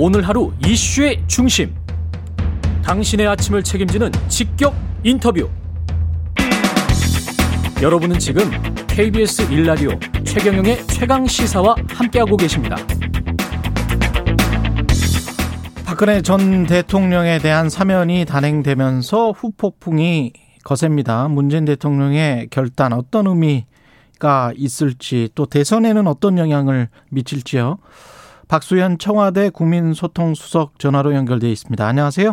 오늘 하루 이슈의 중심. 당신의 아침을 책임지는 직격 인터뷰. 여러분은 지금 KBS 일라디오 최경영의 최강 시사와 함께하고 계십니다. 박근혜 전 대통령에 대한 사면이 단행되면서 후폭풍이 거셉니다. 문재인 대통령의 결단 어떤 의미가 있을지 또 대선에는 어떤 영향을 미칠지요. 박수현 청와대 국민소통수석 전화로 연결돼 있습니다. 안녕하세요.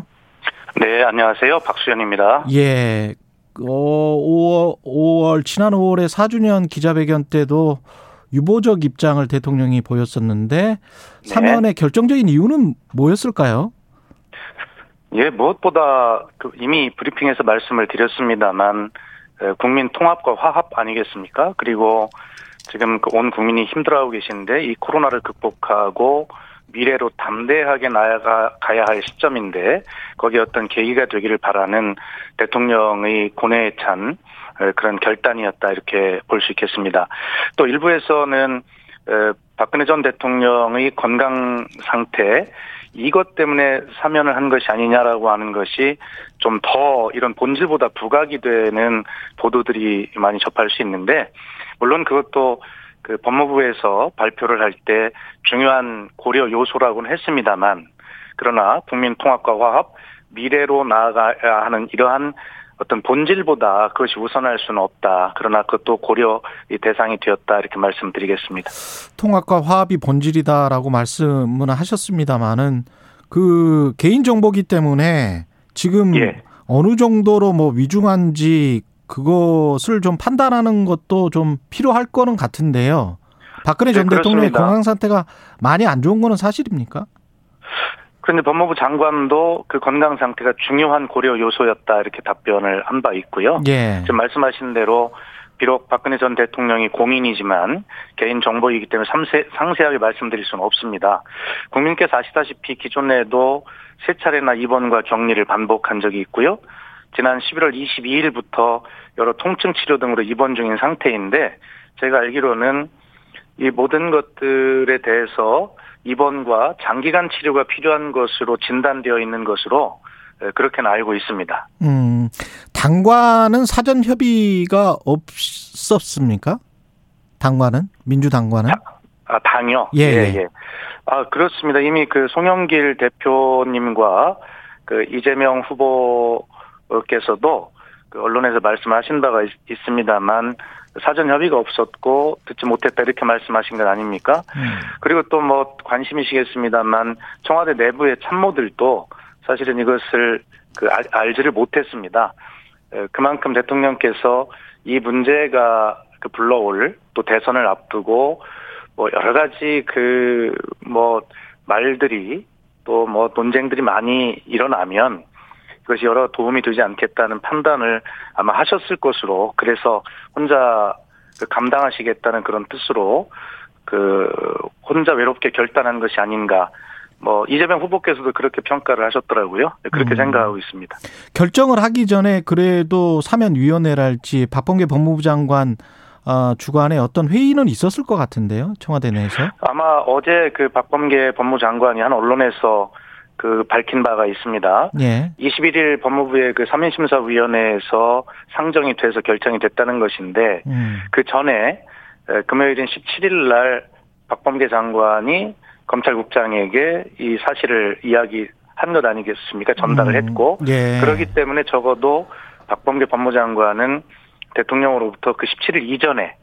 네, 안녕하세요. 박수현입니다. 예. 어, 5월, 5월, 지난 5월에 4주년 기자회견 때도 유보적 입장을 대통령이 보였었는데 사면의 결정적인 이유는 뭐였을까요? 예, 무엇보다 그 이미 브리핑에서 말씀을 드렸습니다만 국민 통합과 화합 아니겠습니까? 그리고 지금 그온 국민이 힘들어하고 계신데 이 코로나를 극복하고 미래로 담대하게 나아가야 할 시점인데 거기에 어떤 계기가 되기를 바라는 대통령의 고뇌에 찬 그런 결단이었다 이렇게 볼 수 있겠습니다. 또 일부에서는 박근혜 전 대통령의 건강 상태 이것 때문에 사면을 한 것이 아니냐라고 하는 것이 좀 더 이런 본질보다 부각이 되는 보도들이 많이 접할 수 있는데 물론 그것도 그 법무부에서 발표를 할 때 중요한 고려 요소라고는 했습니다만 그러나 국민 통합과 화합 미래로 나아가야 하는 이러한 어떤 본질보다 그것이 우선할 수는 없다. 그러나 그것도 고려의 대상이 되었다. 이렇게 말씀드리겠습니다. 통합과 화합이 본질이다라고 말씀은 하셨습니다만은 그 개인정보기 때문에 지금 예. 어느 정도로 뭐 위중한지 그것을 좀 판단하는 것도 좀 필요할 거는 같은데요. 박근혜 전 네, 대통령의 건강 상태가 많이 안 좋은 거는 사실입니까? 그런데 법무부 장관도 그 건강 상태가 중요한 고려 요소였다 이렇게 답변을 한 바 있고요. 예. 지금 말씀하신 대로 비록 박근혜 전 대통령이 공인이지만 개인 정보이기 때문에 상세, 상세하게 말씀드릴 수는 없습니다. 국민께서 아시다시피 기존에도 세 차례나 입원과 격리를 반복한 적이 있고요. 지난 11월 22일부터 여러 통증 치료 등으로 입원 중인 상태인데 제가 알기로는 이 모든 것들에 대해서 입원과 장기간 치료가 필요한 것으로 진단되어 있는 것으로 그렇게는 알고 있습니다. 음, 당과는 사전 협의가 없었습니까? 당과는 민주 당과는? 아, 당요. 예, 예, 예. 아 그렇습니다. 이미 그 송영길 대표님과 그 이재명 후보 께서도 그 언론에서 말씀하신 바가 있, 습니다만 사전 협의가 없었고 듣지 못했다 이렇게 말씀하신 것 아닙니까? 음. 그리고 또 뭐 관심이시겠습니다만 청와대 내부의 참모들도 사실은 이것을 그 알, 알지를 못했습니다. 그만큼 대통령께서 이 문제가 그 불러올 또 대선을 앞두고 뭐 여러 가지 그 뭐 말들이 또 뭐 논쟁들이 많이 일어나면 그것이 여러 도움이 되지 않겠다는 판단을 아마 하셨을 것으로 그래서 혼자 그 감당하시겠다는 그런 뜻으로 그 혼자 외롭게 결단한 것이 아닌가 뭐 이재명 후보께서도 그렇게 평가를 하셨더라고요. 그렇게 음. 생각하고 있습니다. 결정을 하기 전에 그래도 사면위원회랄지 박범계 법무부 장관 어, 주관에 어떤 회의는 있었을 것 같은데요, 청와대 내에서? 아마 어제 그 박범계 법무장관이 한 언론에서 그 밝힌 바가 있습니다. 예. 21일 법무부의 그 3인 심사위원회에서 상정이 돼서 결정이 됐다는 것인데 음. 그 전에 금요일인 17일 날 박범계 장관이 검찰국장에게 이 사실을 이야기한 것 아니겠습니까? 전달을 음. 했고 예. 그렇기 때문에 적어도 박범계 법무장관은 대통령으로부터 그 17일 이전에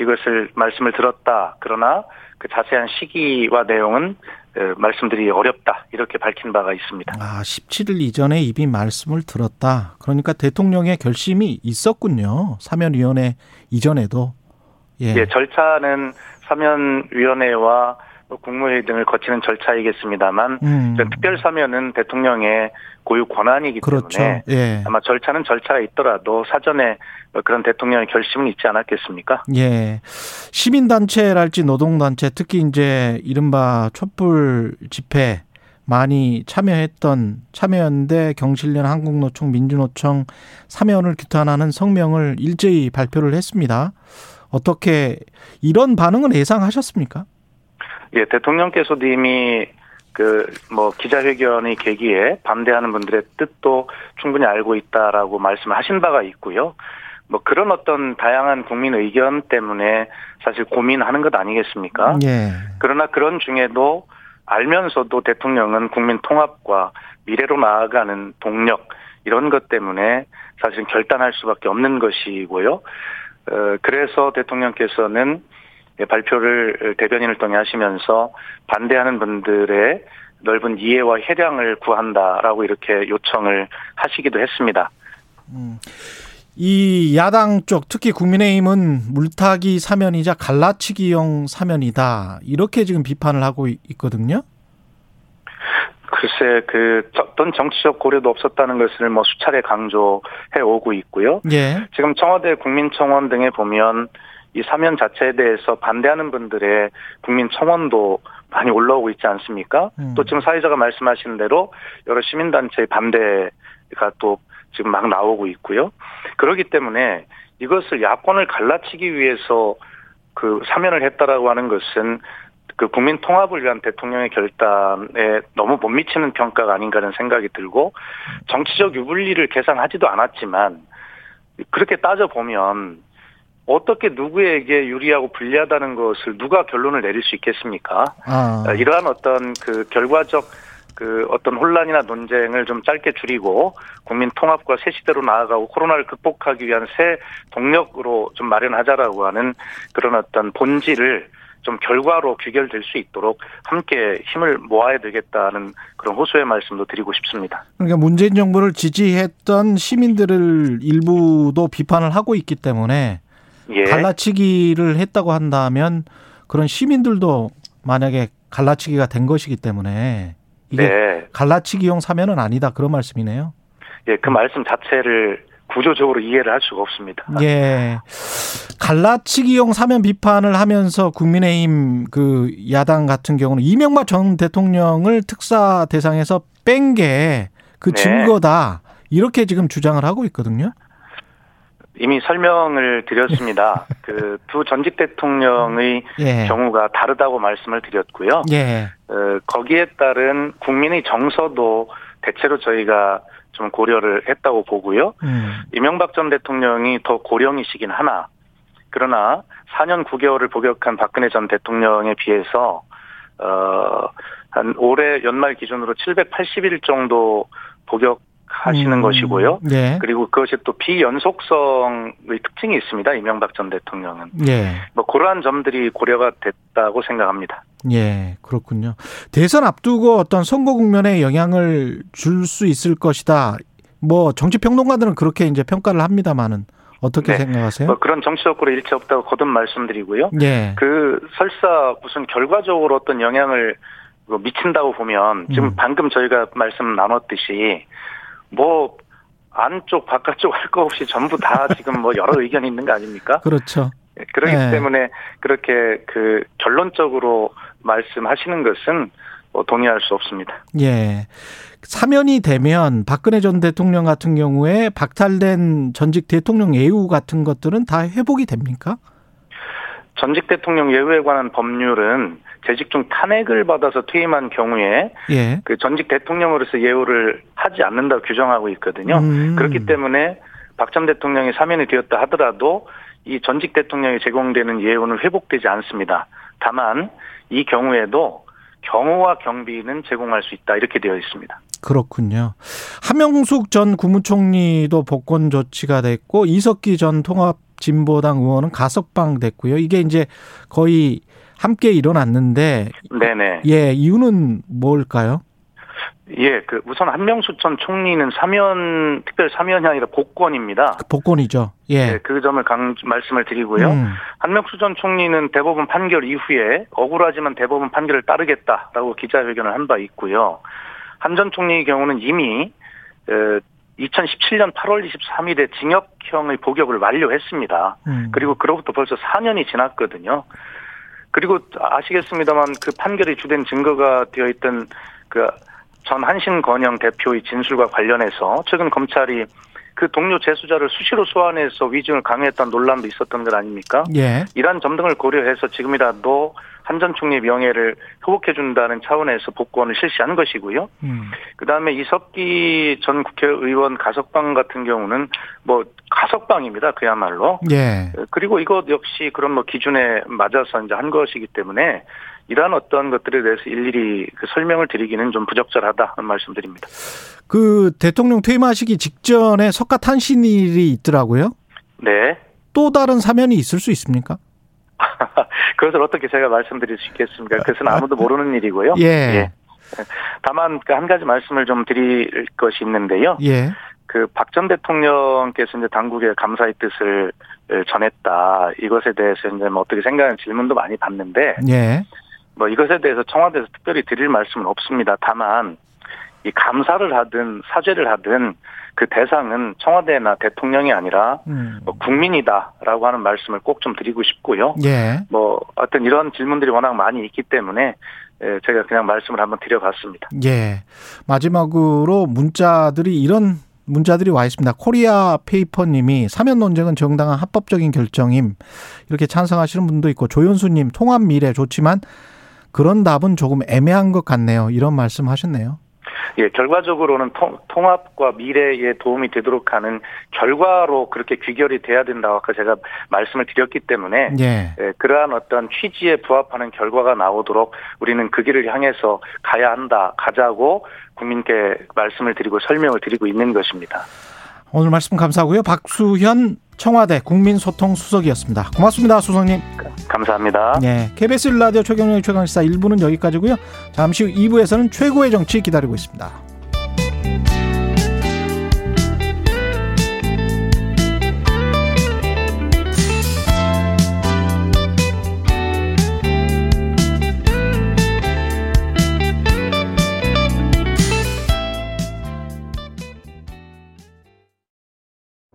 이것을 말씀을 들었다. 그러나 그 자세한 시기와 내용은 말씀드리기 어렵다 이렇게 밝힌 바가 있습니다. 아 17일 이전에 이미 말씀을 들었다. 그러니까 대통령의 결심이 있었군요. 사면위원회 이전에도. 예, 예 절차는 사면위원회와 국무회의 등을 거치는 절차이겠습니다만 음. 특별 사면은 대통령의 고유 권한이기 그렇죠. 때문에 예. 아마 절차는 절차가 있더라도 사전에 그런 대통령의 결심은 있지 않았겠습니까? 예. 시민단체랄지 노동단체 특히 이제 이른바 촛불 집회 많이 참여했던 참여연대, 경실련, 한국노총, 민주노총 사면을 규탄하는 성명을 일제히 발표를 했습니다. 어떻게 이런 반응은 예상하셨습니까? 예, 대통령께서도 이미 그 뭐 기자회견의 계기에 반대하는 분들의 뜻도 충분히 알고 있다라고 말씀하신 바가 있고요. 뭐 그런 어떤 다양한 국민 의견 때문에 사실 고민하는 것 아니겠습니까? 예. 그러나 그런 중에도 알면서도 대통령은 국민 통합과 미래로 나아가는 동력 이런 것 때문에 사실 결단할 수밖에 없는 것이고요. 어, 그래서 대통령께서는 발표를 대변인을 통해 하시면서 반대하는 분들의 넓은 이해와 협량을 구한다라고 이렇게 요청을 하시기도 했습니다. 음. 이 야당 쪽 특히 국민의힘은 물타기 사면이자 갈라치기용 사면이다 이렇게 지금 비판을 하고 있거든요. 글쎄 그 어떤 정치적 고려도 없었다는 것을 뭐 수차례 강조해 오고 있고요. 예. 지금 청와대 국민청원 등에 보면 이 사면 자체에 대해서 반대하는 분들의 국민 청원도 많이 올라오고 있지 않습니까? 음. 또 지금 사회자가 말씀하신 대로 여러 시민단체의 반대가 또 지금 막 나오고 있고요. 그렇기 때문에 이것을 야권을 갈라치기 위해서 그 사면을 했다라고 하는 것은 그 국민 통합을 위한 대통령의 결단에 너무 못 미치는 평가가 아닌가 하는 생각이 들고 정치적 유불리를 계산하지도 않았지만 그렇게 따져 보면 어떻게 누구에게 유리하고 불리하다는 것을 누가 결론을 내릴 수 있겠습니까? 아. 이러한 어떤 그 결과적 그 어떤 혼란이나 논쟁을 좀 짧게 줄이고 국민 통합과 새 시대로 나아가고 코로나를 극복하기 위한 새 동력으로 좀 마련하자라고 하는 그런 어떤 본질을 좀 결과로 귀결될 수 있도록 함께 힘을 모아야 되겠다는 그런 호소의 말씀도 드리고 싶습니다. 그러니까 문재인 정부를 지지했던 시민들을 일부도 비판을 하고 있기 때문에 예. 갈라치기를 했다고 한다면 그런 시민들도 만약에 갈라치기가 된 것이기 때문에 이게 네. 갈라치기용 사면은 아니다 그런 말씀이네요. 예, 그 말씀 자체를 구조적으로 이해를 할 수가 없습니다. 예. 갈라치기용 사면 비판을 하면서 국민의힘 그 야당 같은 경우는 이명박 전 대통령을 특사 대상에서 뺀 게그 네. 증거다. 이렇게 지금 주장을 하고 있거든요. 이미 설명을 드렸습니다. 그 두 전직 대통령의 예. 경우가 다르다고 말씀을 드렸고요. 예. 어, 거기에 따른 국민의 정서도 대체로 저희가 좀 고려를 했다고 보고요. 음. 이명박 전 대통령이 더 고령이시긴 하나 그러나 4년 9개월을 복역한 박근혜 전 대통령에 비해서 어한 올해 연말 기준으로 780일 정도 복역 하시는 음. 것이고요. 네. 그리고 그것이 또 비연속성의 특징이 있습니다. 이명박 전 대통령은. 네. 뭐 그러한 점들이 고려가 됐다고 생각합니다. 예, 그렇군요. 대선 앞두고 어떤 선거 국면에 영향을 줄 수 있을 것이다. 뭐 정치 평론가들은 그렇게 이제 평가를 합니다만은 어떻게 네. 생각하세요? 뭐 그런 정치적으로 일치 없다고 거듭 말씀드리고요. 예. 그 설사 무슨 결과적으로 어떤 영향을 뭐 미친다고 보면 지금 음. 방금 저희가 말씀 나눴듯이 뭐 안쪽 바깥쪽 할 거 없이 전부 다 지금 뭐 여러 의견이 있는 거 아닙니까? 그렇죠. 예, 그렇기 네. 때문에 그렇게 그 결론적으로 말씀하시는 것은 뭐 동의할 수 없습니다. 예. 사면이 되면 박근혜 전 대통령 같은 경우에 박탈된 전직 대통령 예우 같은 것들은 다 회복이 됩니까? 전직 대통령 예우에 관한 법률은 재직 중 탄핵을 받아서 퇴임한 경우에 예. 그 전직 대통령으로서 예우를 하지 않는다 규정하고 있거든요. 음. 그렇기 때문에 박 전 대통령이 사면이 되었다 하더라도 이 전직 대통령이 제공되는 예우는 회복되지 않습니다. 다만 이 경우에도 경호와 경비는 제공할 수 있다 이렇게 되어 있습니다. 그렇군요. 하명숙 전 국무총리도 복권 조치가 됐고 이석기 전 통합 진보당 의원은 가석방 됐고요. 이게 이제 거의 함께 일어났는데 네네. 예, 이유는 뭘까요? 예, 그 우선 한명수 전 총리는 사면 특별 사면이 아니라 복권입니다. 그 복권이죠. 예, 네, 그 점을 강 말씀을 드리고요. 음. 한명수 전 총리는 대법원 판결 이후에 억울하지만 대법원 판결을 따르겠다라고 기자회견을 한 바 있고요. 한 전 총리의 경우는 이미 2017년 8월 23일에 징역형의 복역을 완료했습니다. 음. 그리고 그로부터 벌써 4년이 지났거든요. 그리고 아시겠습니다만 그 판결의 주된 증거가 되어 있던 그 전 한신건영 대표의 진술과 관련해서 최근 검찰이 그 동료 재수자를 수시로 소환해서 위증을 강요했다는 논란도 있었던 것 아닙니까? 예. 이러한 점 등을 고려해서 지금이라도 한 전 총리의 명예를 회복해 준다는 차원에서 복권을 실시한 것이고요. 음. 그 다음에 이석기 전 국회의원 가석방 같은 경우는 뭐 가석방입니다. 그야말로. 예. 그리고 이것 역시 그런 뭐 기준에 맞아서 이제 한 것이기 때문에 이러한 어떤 것들에 대해서 일일이 그 설명을 드리기는 좀 부적절하다는 말씀드립니다. 그 대통령 퇴임하시기 직전에 석가탄신일이 있더라고요. 네. 또 다른 사면이 있을 수 있습니까? 그것을 어떻게 제가 말씀드릴 수 있겠습니까? 그것은 아무도 모르는 일이고요. 예. 다만 그한 가지 말씀을 좀 드릴 것이 있는데요. 예. 그 박 전 대통령께서 이제 당국에 감사의 뜻을 전했다. 이것에 대해서 이제 뭐 어떻게 생각하는 질문도 많이 받는데 예. 뭐 이것에 대해서 청와대에서 특별히 드릴 말씀은 없습니다. 다만 이 감사를 하든 사죄를 하든 그 대상은 청와대나 대통령이 아니라 음. 뭐 국민이다라고 하는 말씀을 꼭 좀 드리고 싶고요. 예. 뭐 어떤 이런 질문들이 워낙 많이 있기 때문에 예, 제가 그냥 말씀을 한번 드려봤습니다. 예. 마지막으로 문자들이 이런 문자들이 와 있습니다. 코리아 페이퍼님이 사면 논쟁은 정당한 합법적인 결정임 이렇게 찬성하시는 분도 있고 조현수님 통합 미래 좋지만 그런 답은 조금 애매한 것 같네요. 이런 말씀 하셨네요. 예, 결과적으로는 통, 통합과 미래에 도움이 되도록 하는 결과로 그렇게 귀결이 돼야 된다고 아까 제가 말씀을 드렸기 때문에 예. 예, 그러한 어떤 취지에 부합하는 결과가 나오도록 우리는 그 길을 향해서 가야 한다, 가자고 국민께 말씀을 드리고 설명을 드리고 있는 것입니다. 오늘 말씀 감사하고요. 박수현 청와대 국민소통 수석이었습니다. 고맙습니다, 수석님. 감사합니다. 네, KBS 라디오 최경영의 최강시사 1부는 여기까지고요. 잠시 후 2부에서는 최고의 정치 기다리고 있습니다.